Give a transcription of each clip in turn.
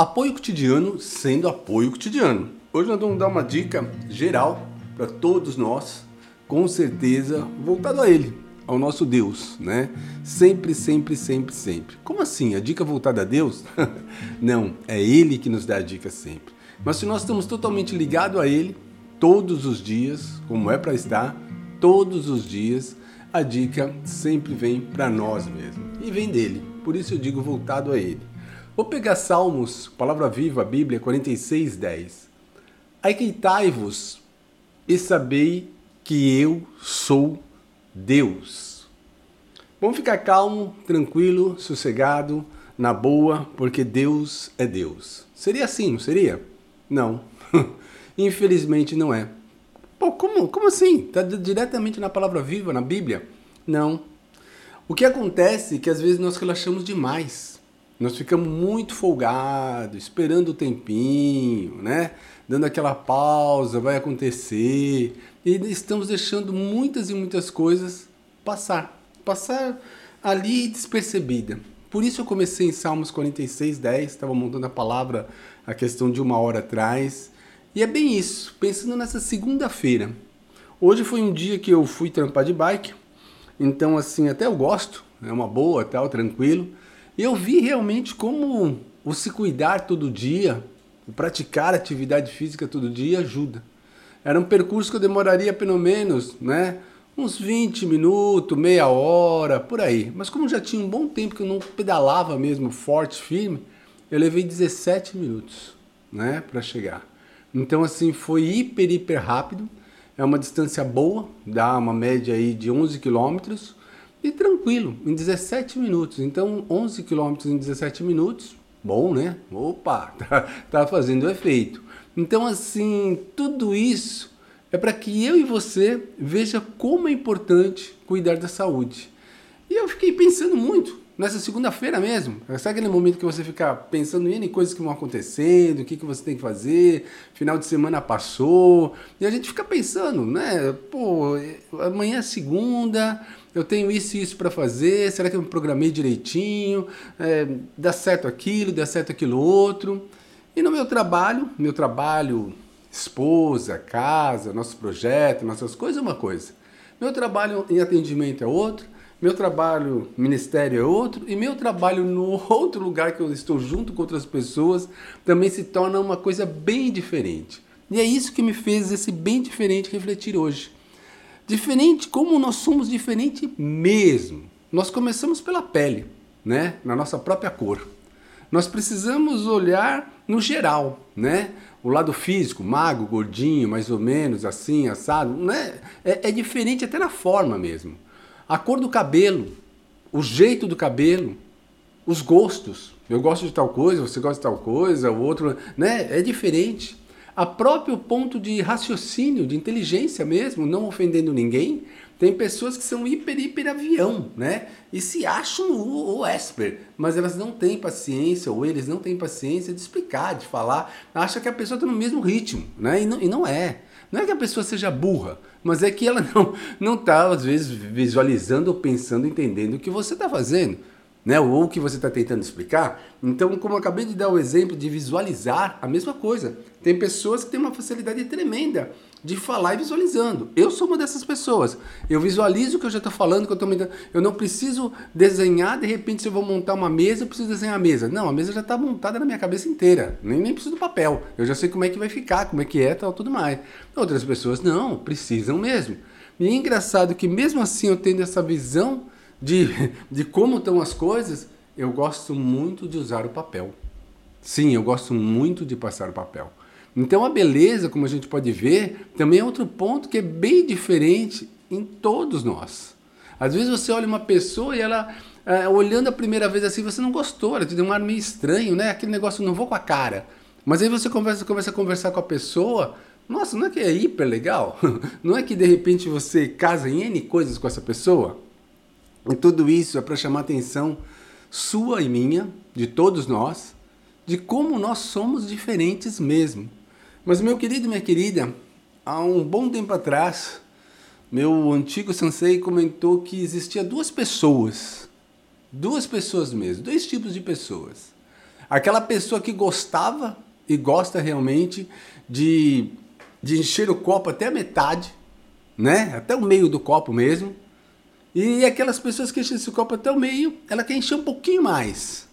Apoio cotidiano sendo apoio cotidiano. Hoje nós vamos dar uma dica geral para todos nós, com certeza voltado a Ele, ao nosso Deus, né? Sempre, sempre, sempre, sempre. Como assim? A dica voltada a Deus? Não, é Ele que nos dá a dica sempre. Mas se nós estamos totalmente ligados a Ele, todos os dias, como é para estar, todos os dias, a dica sempre vem para nós mesmo e vem dele. Por isso eu digo voltado a Ele. Vou pegar Salmos, palavra viva, Bíblia 46, 10. Aqueitai-vos e sabei que eu sou Deus. Vamos ficar calmo, tranquilo, sossegado, na boa, porque Deus é Deus. Seria assim, não seria? Não. Infelizmente não é. Pô, como, como assim? Está diretamente na palavra viva, na Bíblia? Não. O que acontece é que às vezes nós relaxamos demais. Nós ficamos muito folgados, esperando o tempinho, né? Dando aquela pausa, vai acontecer. E estamos deixando muitas e muitas coisas passar. Passar ali despercebida. Por isso eu comecei em Salmos 46, 10, estava montando a palavra a questão de uma hora atrás. E é bem isso, pensando nessa segunda-feira. Hoje foi um dia que eu fui trampar de bike, então assim, até eu gosto, é uma boa, tal, tranquilo eu vi realmente como o se cuidar todo dia, o praticar atividade física todo dia ajuda. Era um percurso que eu demoraria pelo menos, né, uns 20 minutos, meia hora, por aí. Mas como já tinha um bom tempo que eu não pedalava mesmo forte, firme, eu levei 17 minutos, né, para chegar. Então assim, foi hiper, hiper rápido. É uma distância boa, dá uma média aí de 11 quilômetros e tranquilo, em 17 minutos. Então, 11 quilômetros em 17 minutos, bom, né? Opa, tá, tá fazendo efeito. Então, assim, tudo isso é para que eu e você veja como é importante cuidar da saúde. E eu fiquei pensando muito nessa segunda-feira mesmo. Sabe aquele momento que você fica pensando em coisas que vão acontecendo, o que, que você tem que fazer, final de semana passou, e a gente fica pensando, né? Pô, amanhã é segunda, eu tenho isso e isso para fazer, será que eu me programei direitinho? É, dá certo aquilo, dá certo aquilo outro. E no meu trabalho, meu trabalho, esposa, casa, nosso projeto, nossas coisas é uma coisa. Meu trabalho em atendimento é outro, meu trabalho ministério é outro, e meu trabalho no outro lugar que eu estou junto com outras pessoas também se torna uma coisa bem diferente. E é isso que me fez esse bem diferente refletir hoje. Diferente como nós somos diferente mesmo. Nós começamos pela pele, né? Na nossa própria cor. Nós precisamos olhar no geral, né? O lado físico, magro, gordinho, mais ou menos, assim, assado, né? É, é diferente até na forma mesmo. A cor do cabelo, o jeito do cabelo, os gostos. Eu gosto de tal coisa, você gosta de tal coisa, o outro, né? É diferente a próprio ponto de raciocínio, de inteligência mesmo, não ofendendo ninguém. Tem pessoas que são hiper, hiper avião, né? E se acham o, o Esper, mas elas não têm paciência, ou eles não têm paciência de explicar, de falar. Acha que a pessoa está no mesmo ritmo, né? E não, e não é. Não é que a pessoa seja burra, mas é que ela não não está às vezes visualizando ou pensando, entendendo o que você está fazendo né? ou o que você está tentando explicar. Então, como eu acabei de dar o exemplo de visualizar, a mesma coisa. Tem pessoas que têm uma facilidade tremenda de falar e visualizando. Eu sou uma dessas pessoas. Eu visualizo o que eu já estou falando, que eu, tô me... eu não preciso desenhar, de repente, se eu vou montar uma mesa, eu preciso desenhar a mesa. Não, a mesa já está montada na minha cabeça inteira. Nem, nem preciso do papel. Eu já sei como é que vai ficar, como é que é, tal, tudo mais. Outras pessoas não, precisam mesmo. E é engraçado que mesmo assim eu tendo essa visão de, de como estão as coisas, eu gosto muito de usar o papel. Sim, eu gosto muito de passar o papel. Então a beleza, como a gente pode ver, também é outro ponto que é bem diferente em todos nós. Às vezes você olha uma pessoa e ela, é, olhando a primeira vez assim, você não gostou, ela te deu um ar meio estranho, né? Aquele negócio, não vou com a cara. Mas aí você conversa, começa a conversar com a pessoa, nossa, não é que é hiper legal? Não é que de repente você casa em N coisas com essa pessoa? E tudo isso é para chamar a atenção sua e minha, de todos nós, de como nós somos diferentes mesmo. Mas, meu querido e minha querida, há um bom tempo atrás, meu antigo sensei comentou que existia duas pessoas, duas pessoas mesmo, dois tipos de pessoas. Aquela pessoa que gostava e gosta realmente de, de encher o copo até a metade, né? Até o meio do copo mesmo. E aquelas pessoas que enchem esse copo até o meio, ela quer encher um pouquinho mais.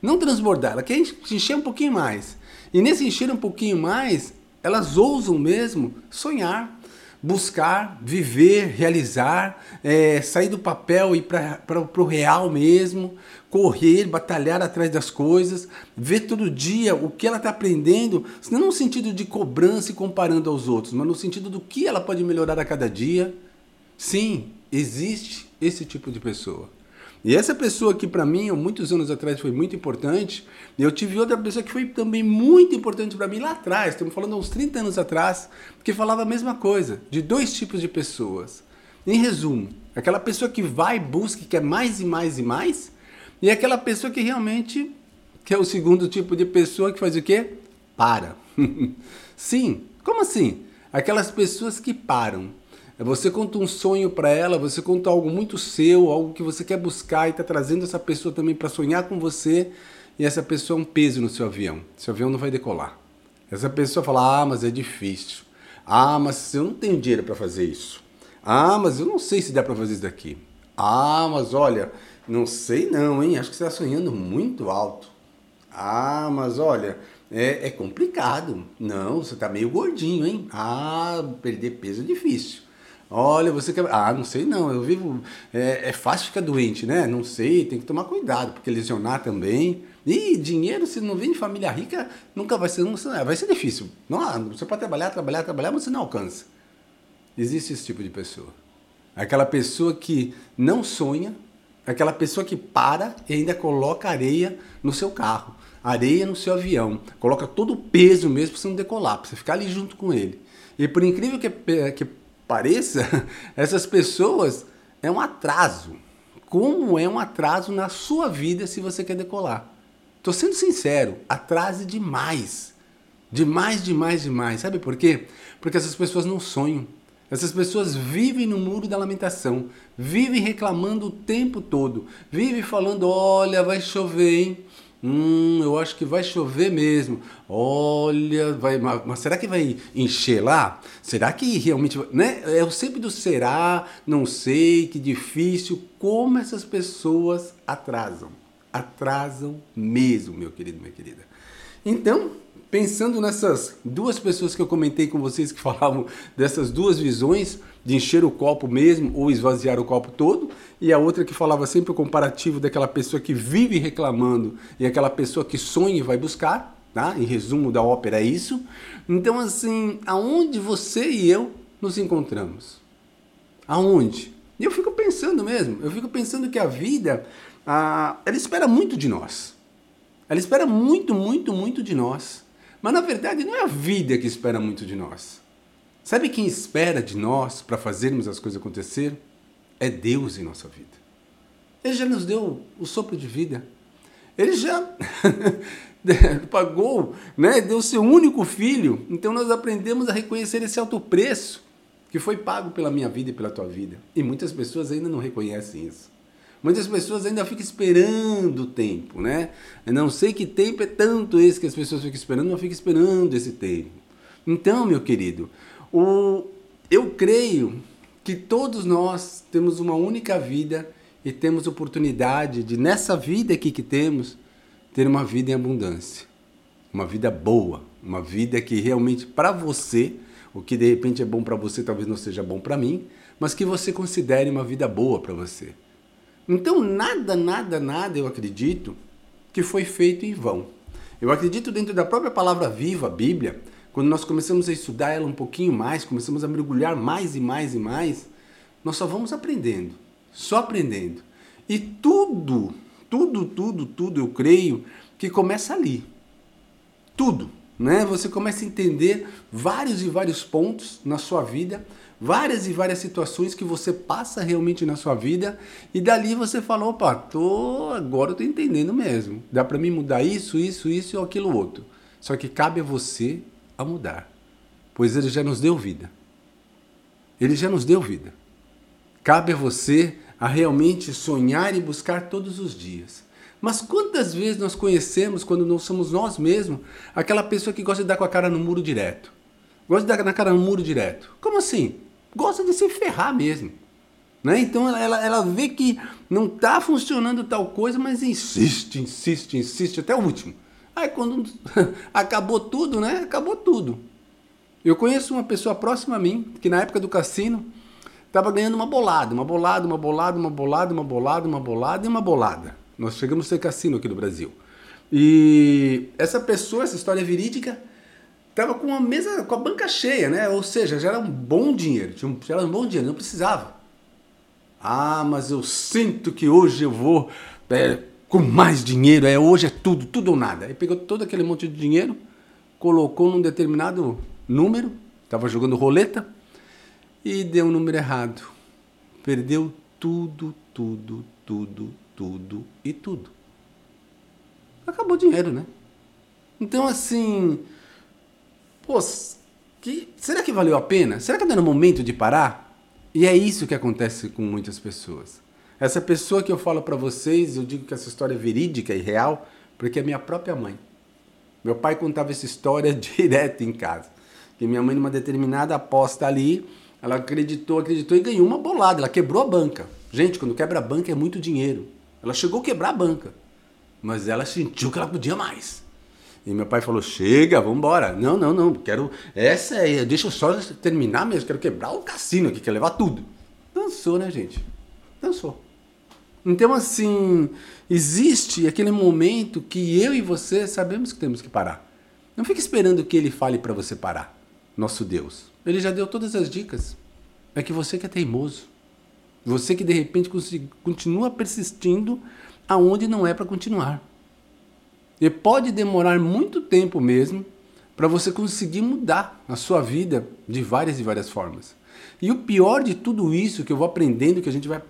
Não transbordar, ela quer encher um pouquinho mais. E nesse encher um pouquinho mais, elas ousam mesmo sonhar, buscar, viver, realizar, é, sair do papel e ir para o real mesmo, correr, batalhar atrás das coisas, ver todo dia o que ela está aprendendo, não no sentido de cobrança e comparando aos outros, mas no sentido do que ela pode melhorar a cada dia. Sim, existe esse tipo de pessoa. E essa pessoa que para mim, muitos anos atrás, foi muito importante, eu tive outra pessoa que foi também muito importante para mim lá atrás, estamos falando uns 30 anos atrás, que falava a mesma coisa, de dois tipos de pessoas. Em resumo, aquela pessoa que vai, busca, quer mais e mais e mais, e aquela pessoa que realmente, que é o segundo tipo de pessoa que faz o quê? Para. Sim, como assim? Aquelas pessoas que param você conta um sonho para ela, você conta algo muito seu, algo que você quer buscar e está trazendo essa pessoa também para sonhar com você e essa pessoa é um peso no seu avião. Seu avião não vai decolar. Essa pessoa fala: "Ah, mas é difícil. Ah, mas eu não tenho dinheiro para fazer isso. Ah, mas eu não sei se dá para fazer isso daqui. Ah, mas olha, não sei não, hein? Acho que você está sonhando muito alto. Ah, mas olha, é, é complicado. Não, você está meio gordinho, hein? Ah, perder peso é difícil. Olha, você quer. Ah, não sei não, eu vivo. É, é, fácil ficar doente, né? Não sei, tem que tomar cuidado, porque lesionar também. E dinheiro, se não vem de família rica, nunca vai ser. Não, vai ser difícil. Não, você pode trabalhar, trabalhar, trabalhar, mas você não alcança. Existe esse tipo de pessoa. Aquela pessoa que não sonha, aquela pessoa que para e ainda coloca areia no seu carro, areia no seu avião, coloca todo o peso mesmo para você não decolar, para você ficar ali junto com ele. E por incrível que, que pareça, essas pessoas é um atraso. Como é um atraso na sua vida se você quer decolar? Tô sendo sincero, atrase demais. Demais, demais, demais. Sabe por quê? Porque essas pessoas não sonham. Essas pessoas vivem no muro da lamentação, vivem reclamando o tempo todo, vivem falando: olha, vai chover, hein? Hum, eu acho que vai chover mesmo. Olha, vai, mas será que vai encher lá? Será que realmente, né? É o sempre do será, não sei, que difícil. Como essas pessoas atrasam? Atrasam mesmo, meu querido, minha querida. Então, pensando nessas duas pessoas que eu comentei com vocês que falavam dessas duas visões, de encher o copo mesmo ou esvaziar o copo todo, e a outra que falava sempre o comparativo daquela pessoa que vive reclamando e aquela pessoa que sonha e vai buscar, tá? Em resumo da ópera é isso. Então assim, aonde você e eu nos encontramos? Aonde? E eu fico pensando mesmo, eu fico pensando que a vida, ah, ela espera muito de nós. Ela espera muito, muito, muito de nós. Mas na verdade não é a vida que espera muito de nós. Sabe quem espera de nós para fazermos as coisas acontecer? É Deus em nossa vida. Ele já nos deu o sopro de vida. Ele já pagou, né? deu seu único filho. Então nós aprendemos a reconhecer esse alto preço que foi pago pela minha vida e pela tua vida. E muitas pessoas ainda não reconhecem isso. Muitas pessoas ainda ficam esperando o tempo, né? Eu não sei que tempo é tanto esse que as pessoas ficam esperando, mas ficam esperando esse tempo. Então, meu querido, o, eu creio que todos nós temos uma única vida e temos oportunidade de, nessa vida aqui que temos, ter uma vida em abundância. Uma vida boa, uma vida que realmente para você, o que de repente é bom para você talvez não seja bom para mim, mas que você considere uma vida boa para você. Então, nada, nada, nada eu acredito que foi feito em vão. Eu acredito dentro da própria palavra viva, a Bíblia, quando nós começamos a estudar ela um pouquinho mais, começamos a mergulhar mais e mais e mais, nós só vamos aprendendo, só aprendendo. E tudo, tudo, tudo, tudo, eu creio que começa ali. Tudo, né? Você começa a entender vários e vários pontos na sua vida, várias e várias situações que você passa realmente na sua vida e dali você fala, opa, tô, agora eu tô entendendo mesmo. Dá para mim mudar isso, isso, isso ou aquilo outro. Só que cabe a você a mudar, pois ele já nos deu vida. Ele já nos deu vida. Cabe a você a realmente sonhar e buscar todos os dias. Mas quantas vezes nós conhecemos, quando não somos nós mesmos, aquela pessoa que gosta de dar com a cara no muro direto? Gosta de dar na cara no muro direto. Como assim? Gosta de se ferrar mesmo. Né? Então ela, ela, ela vê que não está funcionando tal coisa, mas insiste, insiste, insiste até o último. Aí quando acabou tudo, né? Acabou tudo. Eu conheço uma pessoa próxima a mim, que na época do cassino estava ganhando uma bolada, uma bolada, uma bolada, uma bolada, uma bolada, uma bolada e uma bolada. Nós chegamos a ter cassino aqui no Brasil. E essa pessoa, essa história verídica, estava com a mesa, com a banca cheia, né? Ou seja, já era um bom dinheiro, já era um bom dinheiro, não precisava. Ah, mas eu sinto que hoje eu vou é, com mais dinheiro, é hoje é tudo, tudo ou nada. Aí pegou todo aquele monte de dinheiro, colocou num determinado número, estava jogando roleta e deu um número errado. Perdeu tudo, tudo, tudo, tudo e tudo. Acabou o dinheiro, né? Então assim, pô, que, será que valeu a pena? Será que não era momento de parar? E é isso que acontece com muitas pessoas. Essa pessoa que eu falo para vocês, eu digo que essa história é verídica e real, porque é minha própria mãe. Meu pai contava essa história direto em casa. Que minha mãe, numa determinada aposta ali, ela acreditou, acreditou e ganhou uma bolada. Ela quebrou a banca. Gente, quando quebra a banca é muito dinheiro. Ela chegou a quebrar a banca. Mas ela sentiu que ela podia mais. E meu pai falou: chega, vamos embora. Não, não, não, quero. Essa é. Deixa eu só terminar mesmo, quero quebrar o cassino aqui, quer levar tudo. Dançou, né, gente? Dançou. Então, assim, existe aquele momento que eu e você sabemos que temos que parar. Não fique esperando que ele fale para você parar. Nosso Deus. Ele já deu todas as dicas. É que você que é teimoso. Você que de repente continua persistindo aonde não é para continuar. E pode demorar muito tempo mesmo para você conseguir mudar a sua vida de várias e várias formas. E o pior de tudo isso que eu vou aprendendo, que a gente vai.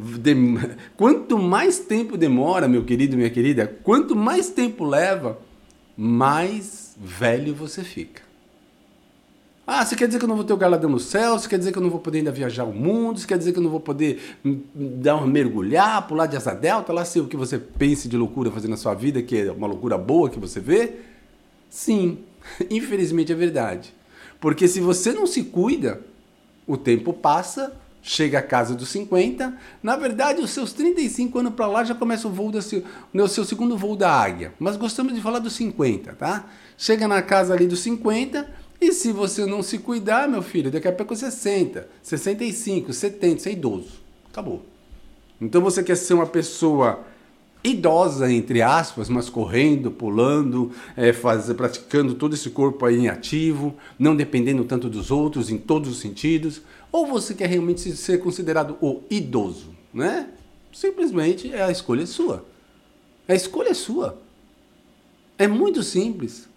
quanto mais tempo demora, meu querido, minha querida, quanto mais tempo leva, mais velho você fica. Ah, você quer dizer que eu não vou ter o galadão no céu? Você quer dizer que eu não vou poder ainda viajar o mundo? Você quer dizer que eu não vou poder dar um mergulhar, pular de asa delta? Lá sei o que você pense de loucura fazer na sua vida, que é uma loucura boa que você vê? Sim, infelizmente é verdade. Porque se você não se cuida, o tempo passa, chega a casa dos 50, na verdade os seus 35 anos para lá já começa o voo seu, o seu segundo voo da águia. Mas gostamos de falar dos 50, tá? Chega na casa ali dos 50, e se você não se cuidar, meu filho, daqui a pouco 60, 65, 70, você é idoso. Acabou. Então você quer ser uma pessoa idosa, entre aspas, mas correndo, pulando, é, faz, praticando todo esse corpo aí em ativo, não dependendo tanto dos outros em todos os sentidos, ou você quer realmente ser considerado o idoso, né? Simplesmente é a escolha sua. A escolha é sua. É muito simples.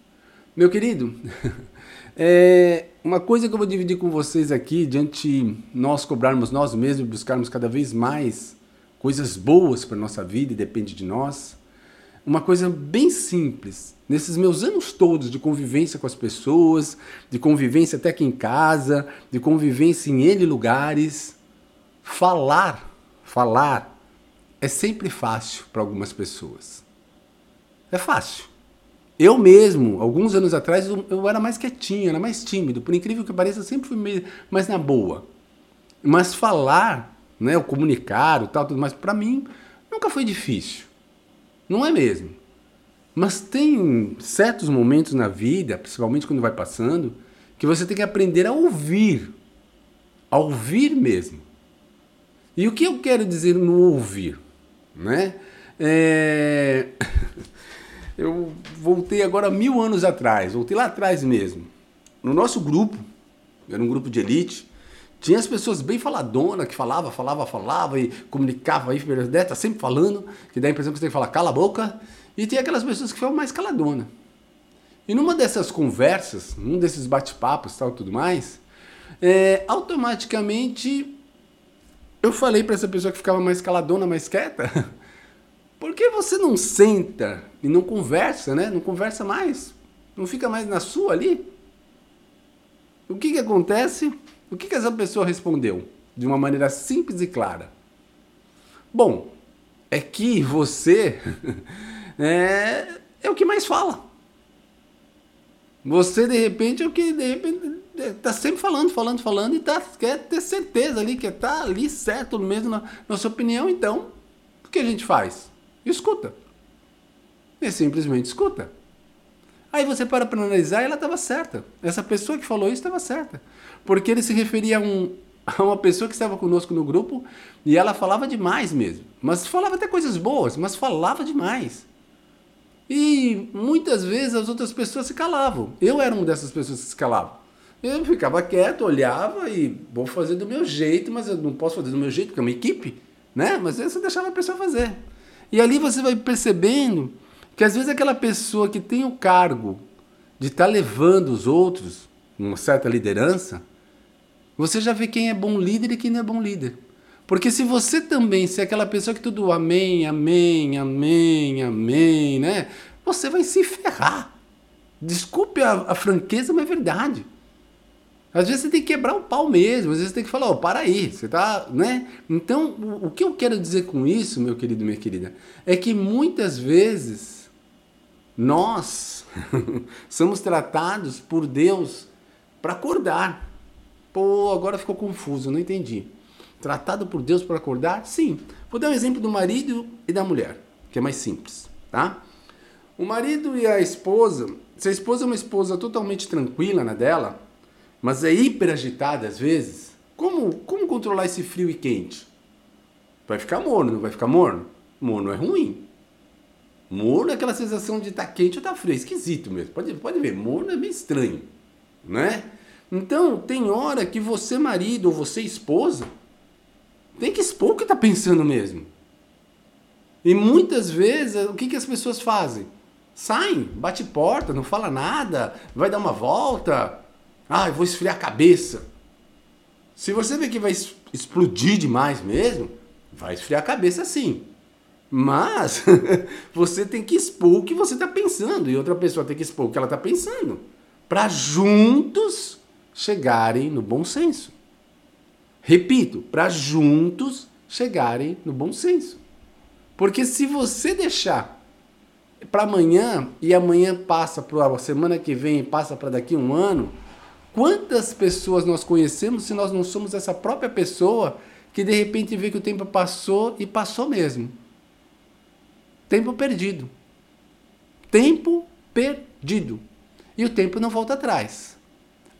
Meu querido, É, uma coisa que eu vou dividir com vocês aqui, diante nós cobrarmos nós mesmos, buscarmos cada vez mais coisas boas para nossa vida e depende de nós. Uma coisa bem simples. Nesses meus anos todos de convivência com as pessoas, de convivência até aqui em casa, de convivência em N lugares, falar, falar é sempre fácil para algumas pessoas. É fácil. Eu mesmo, alguns anos atrás, eu, era mais quietinho, era mais tímido. Por incrível que pareça, sempre fui mais na boa. Mas falar, né, o comunicar, o tal, tudo mais, para mim nunca foi difícil. Não é mesmo. Mas tem certos momentos na vida, principalmente quando vai passando, que você tem que aprender a ouvir. A ouvir mesmo. E o que eu quero dizer no ouvir? Né? É... eu voltei agora mil anos atrás, voltei lá atrás mesmo. No nosso grupo, era um grupo de elite, tinha as pessoas bem faladonas, que falava, falava, falava e comunicava aí, né, tá sempre falando, que dá a impressão que você tem que falar cala a boca, e tem aquelas pessoas que falam mais caladona. E numa dessas conversas, num desses bate-papos tal tudo mais, é, automaticamente eu falei para essa pessoa que ficava mais caladona, mais quieta, Por que você não senta e não conversa, né? Não conversa mais. Não fica mais na sua ali? O que, que acontece? O que, que essa pessoa respondeu? De uma maneira simples e clara. Bom, é que você é, é o que mais fala. Você, de repente, é o que de repente tá sempre falando, falando, falando e tá, quer ter certeza ali que tá ali certo mesmo na, na sua opinião. Então, o que a gente faz? Escuta. E simplesmente escuta. Aí você para para analisar ela estava certa. Essa pessoa que falou isso estava certa. Porque ele se referia a, um, a uma pessoa que estava conosco no grupo e ela falava demais mesmo. Mas falava até coisas boas, mas falava demais. E muitas vezes as outras pessoas se calavam. Eu era uma dessas pessoas que se calavam. Eu ficava quieto, olhava e vou fazer do meu jeito, mas eu não posso fazer do meu jeito, porque é uma equipe, né? Mas você deixava a pessoa fazer. E ali você vai percebendo que às vezes aquela pessoa que tem o cargo de estar tá levando os outros, uma certa liderança, você já vê quem é bom líder e quem não é bom líder. Porque se você também ser aquela pessoa que tudo amém, amém, amém, amém, né? Você vai se ferrar. Desculpe a, a franqueza, mas é verdade. Às vezes você tem que quebrar o pau mesmo, às vezes você tem que falar, oh, para aí, você tá, né? Então, o, o que eu quero dizer com isso, meu querido, minha querida, é que muitas vezes nós somos tratados por Deus para acordar. Pô, agora ficou confuso, não entendi. Tratado por Deus para acordar? Sim. Vou dar um exemplo do marido e da mulher, que é mais simples, tá? O marido e a esposa, se a esposa é uma esposa totalmente tranquila na dela, mas é hiper agitada às vezes, como, como controlar esse frio e quente? Vai ficar morno, não vai ficar morno? Morno é ruim. Morno é aquela sensação de estar tá quente ou estar tá frio, é esquisito mesmo. Pode, pode ver, morno é meio estranho, né? Então, tem hora que você marido ou você esposa tem que expor o que está pensando mesmo. E muitas vezes, o que, que as pessoas fazem? Saem, bate porta, não fala nada, vai dar uma volta. Ah, eu vou esfriar a cabeça. Se você vê que vai explodir demais mesmo, vai esfriar a cabeça sim. Mas você tem que expor o que você está pensando e outra pessoa tem que expor o que ela está pensando para juntos chegarem no bom senso. Repito, para juntos chegarem no bom senso. Porque se você deixar para amanhã e amanhã passa para a semana que vem passa para daqui um ano, quantas pessoas nós conhecemos se nós não somos essa própria pessoa que de repente vê que o tempo passou e passou mesmo? Tempo perdido. Tempo perdido. E o tempo não volta atrás.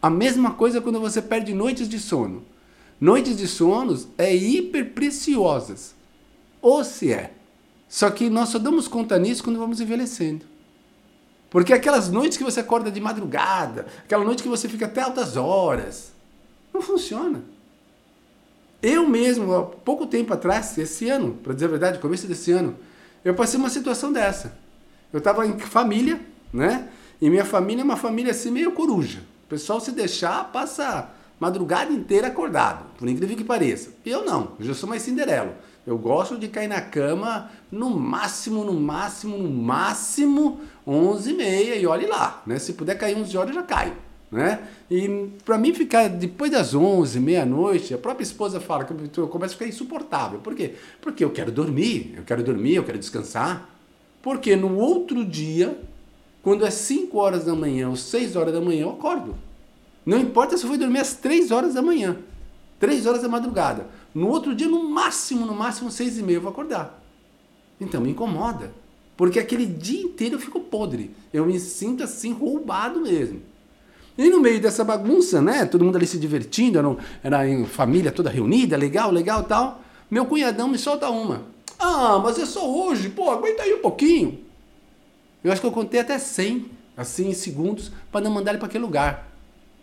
A mesma coisa quando você perde noites de sono. Noites de sonos é hiper preciosas. Ou se é. Só que nós só damos conta nisso quando vamos envelhecendo. Porque aquelas noites que você acorda de madrugada, aquela noite que você fica até altas horas, não funciona. Eu mesmo, há pouco tempo atrás, esse ano, para dizer a verdade, começo desse ano, eu passei uma situação dessa. Eu estava em família, né? E minha família é uma família assim meio coruja. O pessoal se deixar, passa madrugada inteira acordado, por incrível que pareça. Eu não, eu já sou mais cinderelo. Eu gosto de cair na cama no máximo, no máximo, no máximo 11 e meia e olhe lá, né? Se puder cair 11 horas, eu já caio, né? E para mim ficar depois das 11, meia-noite, a própria esposa fala que eu começo a ficar insuportável. Por quê? Porque eu quero dormir, eu quero dormir, eu quero descansar. Porque no outro dia, quando é 5 horas da manhã ou 6 horas da manhã, eu acordo. Não importa se eu fui dormir às 3 horas da manhã, 3 horas da madrugada. No outro dia, no máximo, no máximo, 6 e meia eu vou acordar. Então me incomoda. Porque aquele dia inteiro eu fico podre. Eu me sinto assim roubado mesmo. E no meio dessa bagunça, né? Todo mundo ali se divertindo, era, era em família toda reunida, legal, legal tal. Meu cunhadão me solta uma. Ah, mas é só hoje, pô, aguenta aí um pouquinho. Eu acho que eu contei até 100, assim, em segundos, para não mandar ele para aquele lugar.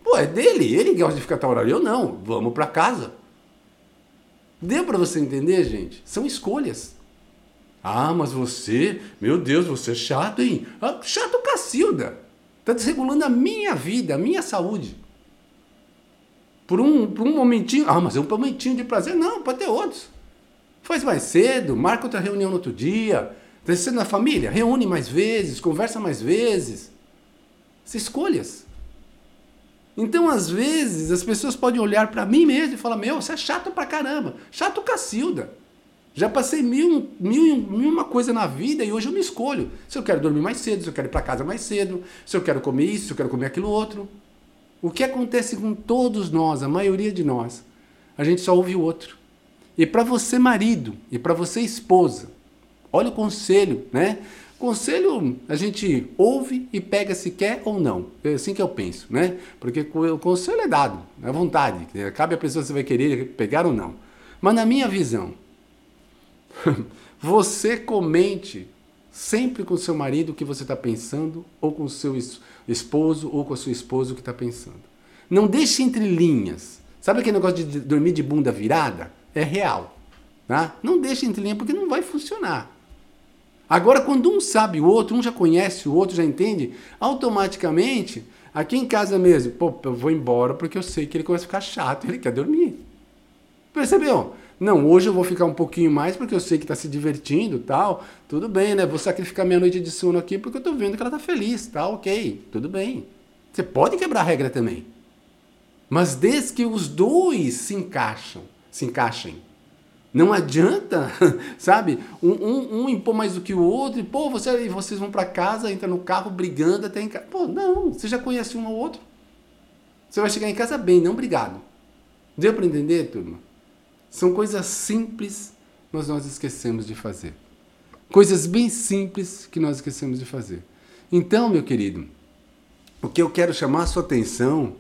Pô, é dele, ele gosta de ficar tal horário. Eu não, vamos para casa. Deu para você entender, gente? São escolhas. Ah, mas você, meu Deus, você é chato, hein? Ah, chato Cacilda. Está desregulando a minha vida, a minha saúde. Por um, por um momentinho. Ah, mas é um momentinho de prazer. Não, pode ter outros. Faz mais cedo, marca outra reunião no outro dia. Está na família? Reúne mais vezes, conversa mais vezes. São escolhas. Então, às vezes, as pessoas podem olhar para mim mesmo e falar: Meu, você é chato pra caramba. Chato Cacilda. Já passei mil, mil, mil uma coisa na vida e hoje eu me escolho. Se eu quero dormir mais cedo, se eu quero ir para casa mais cedo, se eu quero comer isso, se eu quero comer aquilo outro. O que acontece com todos nós, a maioria de nós? A gente só ouve o outro. E para você, marido, e para você, esposa, olha o conselho, né? Conselho a gente ouve e pega se quer ou não. É assim que eu penso, né? Porque o conselho é dado, é vontade. Cabe a pessoa se vai querer pegar ou não. Mas na minha visão, você comente sempre com seu marido o que você está pensando, ou com seu esposo, ou com a sua esposa o que está pensando. Não deixe entre linhas. Sabe aquele negócio de dormir de bunda virada? É real. Tá? Não deixe entre linhas, porque não vai funcionar. Agora, quando um sabe o outro, um já conhece o outro, já entende, automaticamente, aqui em casa mesmo, pô, eu vou embora porque eu sei que ele começa a ficar chato, ele quer dormir. Percebeu? Não, hoje eu vou ficar um pouquinho mais porque eu sei que está se divertindo tal. Tudo bem, né? Vou sacrificar minha noite de sono aqui porque eu estou vendo que ela está feliz, tá? Ok, tudo bem. Você pode quebrar a regra também. Mas desde que os dois se encaixam, se encaixem. Não adianta, sabe? Um, um, um, impor mais do que o outro e, pô, você, vocês vão para casa, entra no carro brigando até em casa. Pô, não, você já conhece um ao outro. Você vai chegar em casa bem, não brigado. Deu para entender, turma? São coisas simples, mas nós esquecemos de fazer. Coisas bem simples que nós esquecemos de fazer. Então, meu querido, o que eu quero chamar a sua atenção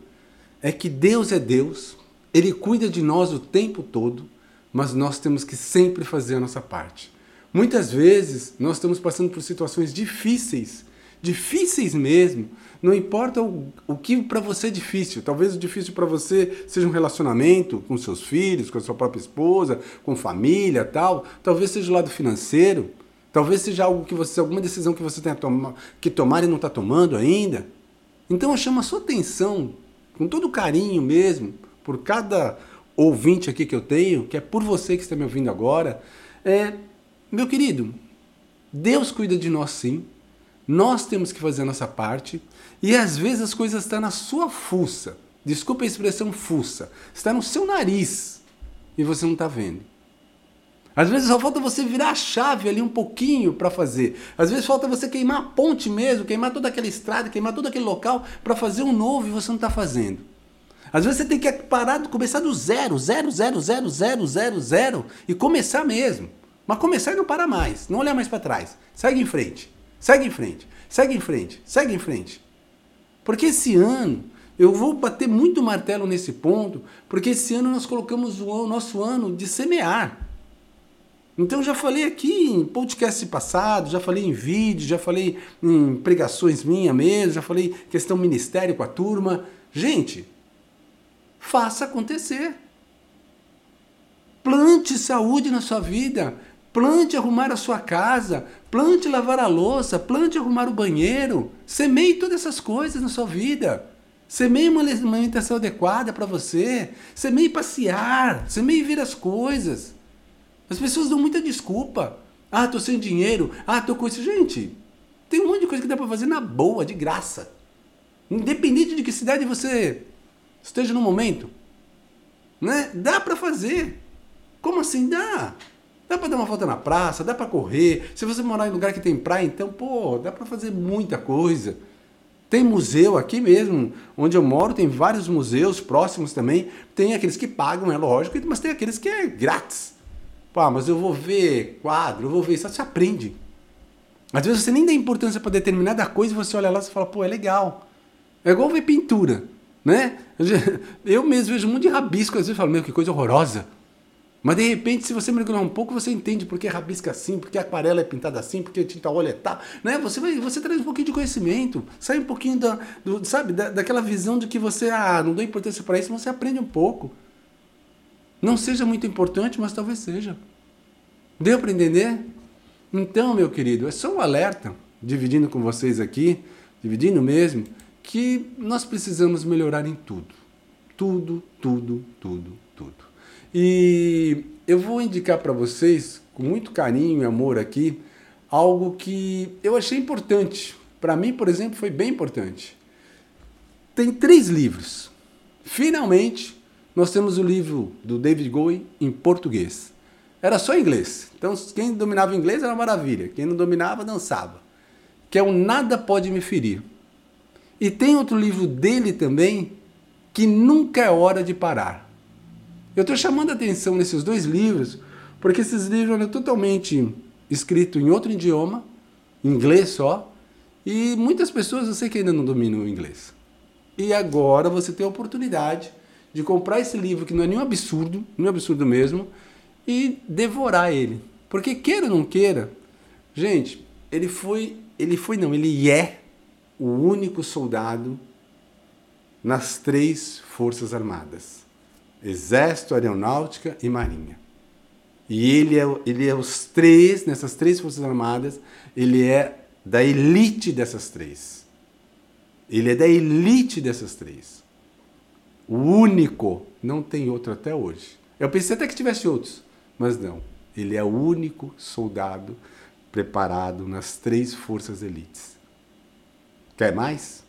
é que Deus é Deus, Ele cuida de nós o tempo todo, mas nós temos que sempre fazer a nossa parte. Muitas vezes nós estamos passando por situações difíceis, difíceis mesmo, não importa o, o que para você é difícil. Talvez o difícil para você seja um relacionamento com seus filhos, com a sua própria esposa, com família, tal. Talvez seja o lado financeiro. Talvez seja algo que você, alguma decisão que você tenha toma, que tomar e não está tomando ainda. Então eu chamo a sua atenção, com todo carinho mesmo, por cada ouvinte aqui que eu tenho, que é por você que está me ouvindo agora. É, meu querido, Deus cuida de nós sim. Nós temos que fazer a nossa parte e às vezes as coisas estão na sua fuça. Desculpa a expressão fuça. Está no seu nariz e você não está vendo. Às vezes só falta você virar a chave ali um pouquinho para fazer. Às vezes falta você queimar a ponte mesmo, queimar toda aquela estrada, queimar todo aquele local para fazer um novo e você não está fazendo. Às vezes você tem que parar, começar do zero, zero, zero, zero, zero, zero, zero e começar mesmo. Mas começar e não parar mais, não olhar mais para trás. Segue em frente. Segue em frente, segue em frente, segue em frente. Porque esse ano, eu vou bater muito martelo nesse ponto, porque esse ano nós colocamos o nosso ano de semear. Então já falei aqui em podcast passado, já falei em vídeo, já falei em pregações minha mesmo, já falei questão ministério com a turma. Gente, faça acontecer. Plante saúde na sua vida. Plante arrumar a sua casa, plante lavar a louça, plante arrumar o banheiro. Semeie todas essas coisas na sua vida. Semeie uma alimentação adequada para você. Semeie passear, semeie ver as coisas. As pessoas dão muita desculpa. Ah, tô sem dinheiro. Ah, tô com isso. Gente, tem um monte de coisa que dá para fazer na boa, de graça. Independente de que cidade você esteja no momento. Né? Dá para fazer. Como assim dá? Dá para dar uma volta na praça, dá para correr. Se você morar em lugar que tem praia, então, pô, dá para fazer muita coisa. Tem museu aqui mesmo, onde eu moro, tem vários museus próximos também. Tem aqueles que pagam, é lógico, mas tem aqueles que é grátis. Pô, mas eu vou ver quadro, eu vou ver isso, você aprende. Às vezes você nem dá importância para determinada coisa e você olha lá e fala, pô, é legal. É igual ver pintura, né? Eu mesmo vejo um monte de rabisco, às vezes eu falo, meu, que coisa horrorosa. Mas de repente, se você mergulhar um pouco, você entende por que rabisca assim, por que a aquarela é pintada assim, por que a tinta óleo é tal. Né? Você, vai, você traz um pouquinho de conhecimento, sai um pouquinho da, do, sabe, da, daquela visão de que você ah, não dá importância para isso, você aprende um pouco. Não seja muito importante, mas talvez seja. Deu para entender? Então, meu querido, é só um alerta, dividindo com vocês aqui, dividindo mesmo, que nós precisamos melhorar em tudo. Tudo, tudo, tudo, tudo. E eu vou indicar para vocês, com muito carinho e amor aqui, algo que eu achei importante. Para mim, por exemplo, foi bem importante. Tem três livros. Finalmente, nós temos o livro do David Bowie em português. era só inglês. Então, quem dominava inglês era uma maravilha. Quem não dominava, dançava. Que é o Nada Pode Me Ferir. E tem outro livro dele também, que nunca é hora de parar. Eu estou chamando a atenção nesses dois livros, porque esses livros eram totalmente escritos em outro idioma, inglês só, e muitas pessoas eu sei que ainda não dominam o inglês. E agora você tem a oportunidade de comprar esse livro, que não é nenhum absurdo, nenhum absurdo mesmo, e devorar ele. Porque queira ou não queira, gente, ele foi, ele foi não, ele é o único soldado nas três forças armadas: Exército, Aeronáutica e Marinha. E ele é, ele é os três, nessas três forças armadas, ele é da elite dessas três. Ele é da elite dessas três. O único, não tem outro até hoje. Eu pensei até que tivesse outros, mas não. Ele é o único soldado preparado nas três forças elites. Quer mais?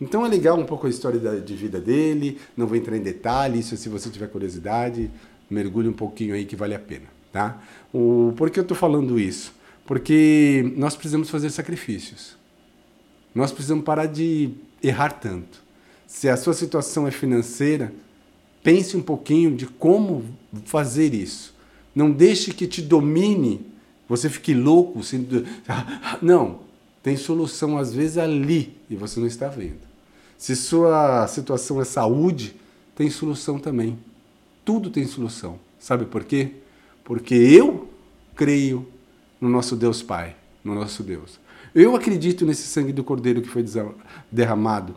Então é legal um pouco a história de vida dele, não vou entrar em detalhes, se você tiver curiosidade, mergulhe um pouquinho aí que vale a pena, tá? O, por que eu estou falando isso? Porque nós precisamos fazer sacrifícios. Nós precisamos parar de errar tanto. Se a sua situação é financeira, pense um pouquinho de como fazer isso. Não deixe que te domine, você fique louco. Não, tem solução às vezes ali e você não está vendo. Se sua situação é saúde, tem solução também. Tudo tem solução. Sabe por quê? Porque eu creio no nosso Deus Pai, no nosso Deus. Eu acredito nesse sangue do Cordeiro que foi derramado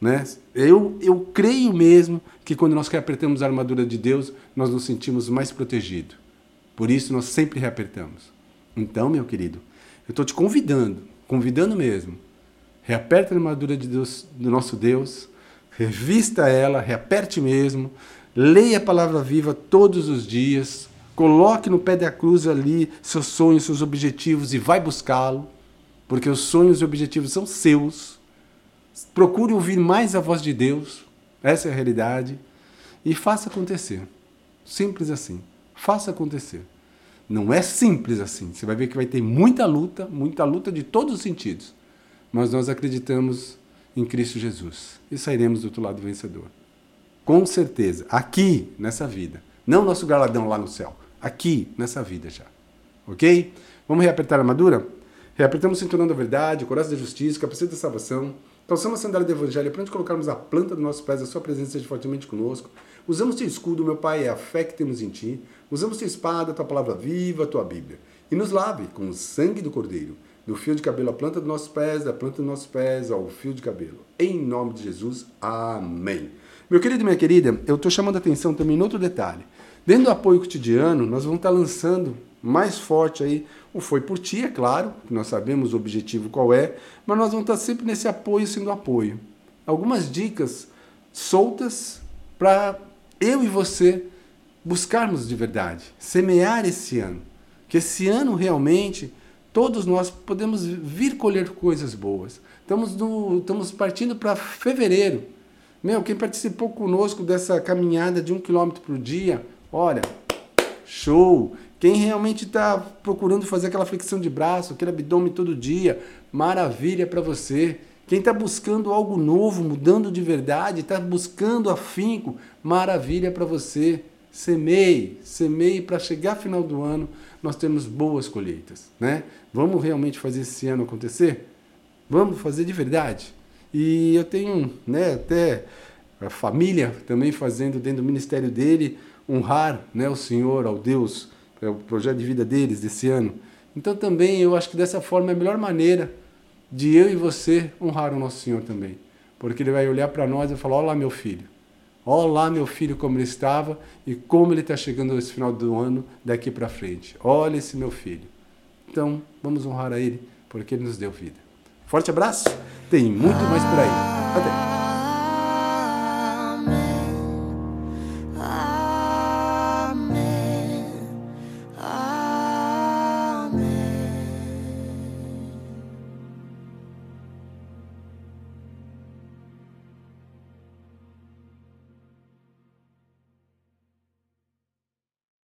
né? Eu, eu creio mesmo que quando nós reapertamos a armadura de Deus, nós nos sentimos mais protegidos. Por isso nós sempre reapertamos. Então, meu querido, eu estou te convidando, convidando mesmo. Reaperte a armadura de Deus, do nosso Deus, revista ela, reaperte mesmo, leia a palavra viva todos os dias, coloque no pé da cruz ali seus sonhos, seus objetivos e vai buscá-lo, porque os sonhos e objetivos são seus Procure ouvir mais a voz de Deus, essa é a realidade, e faça acontecer. Simples assim. Faça acontecer. Não é simples assim. Você vai ver que vai ter muita luta, muita luta de todos os sentidos. Mas nós acreditamos em Cristo Jesus e sairemos do outro lado vencedor. Com certeza, aqui nessa vida. Não nosso galadão lá no céu. Aqui nessa vida já. Ok? Vamos reapertar a armadura? Reapertamos o cinturão da verdade, o coração da justiça, o capacete da salvação Calçamos a sandália do Evangelho para onde colocarmos a planta dos nossos pés, a sua presença seja fortemente conosco. Usamos teu escudo, meu Pai, é a fé que temos em ti. Usamos tua espada, tua palavra viva, tua Bíblia. E nos lave com o sangue do Cordeiro, do fio de cabelo à planta dos nossos pés, da planta dos nossos pés ao fio de cabelo. Em nome de Jesus, amém. Meu querido e minha querida, eu estou chamando a atenção também em outro detalhe. Dentro do apoio cotidiano, nós vamos estar lançando mais forte aí o Foi por Ti, é claro, nós sabemos o objetivo qual é, mas nós vamos estar sempre nesse apoio sendo apoio. Algumas dicas soltas para eu e você buscarmos de verdade, semear esse ano. Que esse ano realmente todos nós podemos vir colher coisas boas. Estamos, estamos partindo para fevereiro. Meu, quem participou conosco dessa caminhada de um quilômetro por dia, olha, show! Quem realmente está procurando fazer aquela flexão de braço, aquele abdômen todo dia, maravilha para você. Quem está buscando algo novo, mudando de verdade, está buscando afinco, maravilha para você. Semeie, semeie para chegar final do ano nós temos boas colheitas, né? Vamos realmente fazer esse ano acontecer? Vamos fazer de verdade. E eu tenho, né, até a família também fazendo dentro do ministério dele honrar, né, o Senhor, ao Deus é o projeto de vida deles desse ano. Então também eu acho que dessa forma é a melhor maneira de eu e você honrar o nosso Senhor também. Porque ele vai olhar para nós e falar: Olha lá, meu filho. Olha lá, meu filho, como ele estava e como ele está chegando nesse final do ano daqui para frente. Olha esse meu filho. Então, vamos honrar a ele, porque ele nos deu vida. Forte abraço, tem muito mais por aí. Até!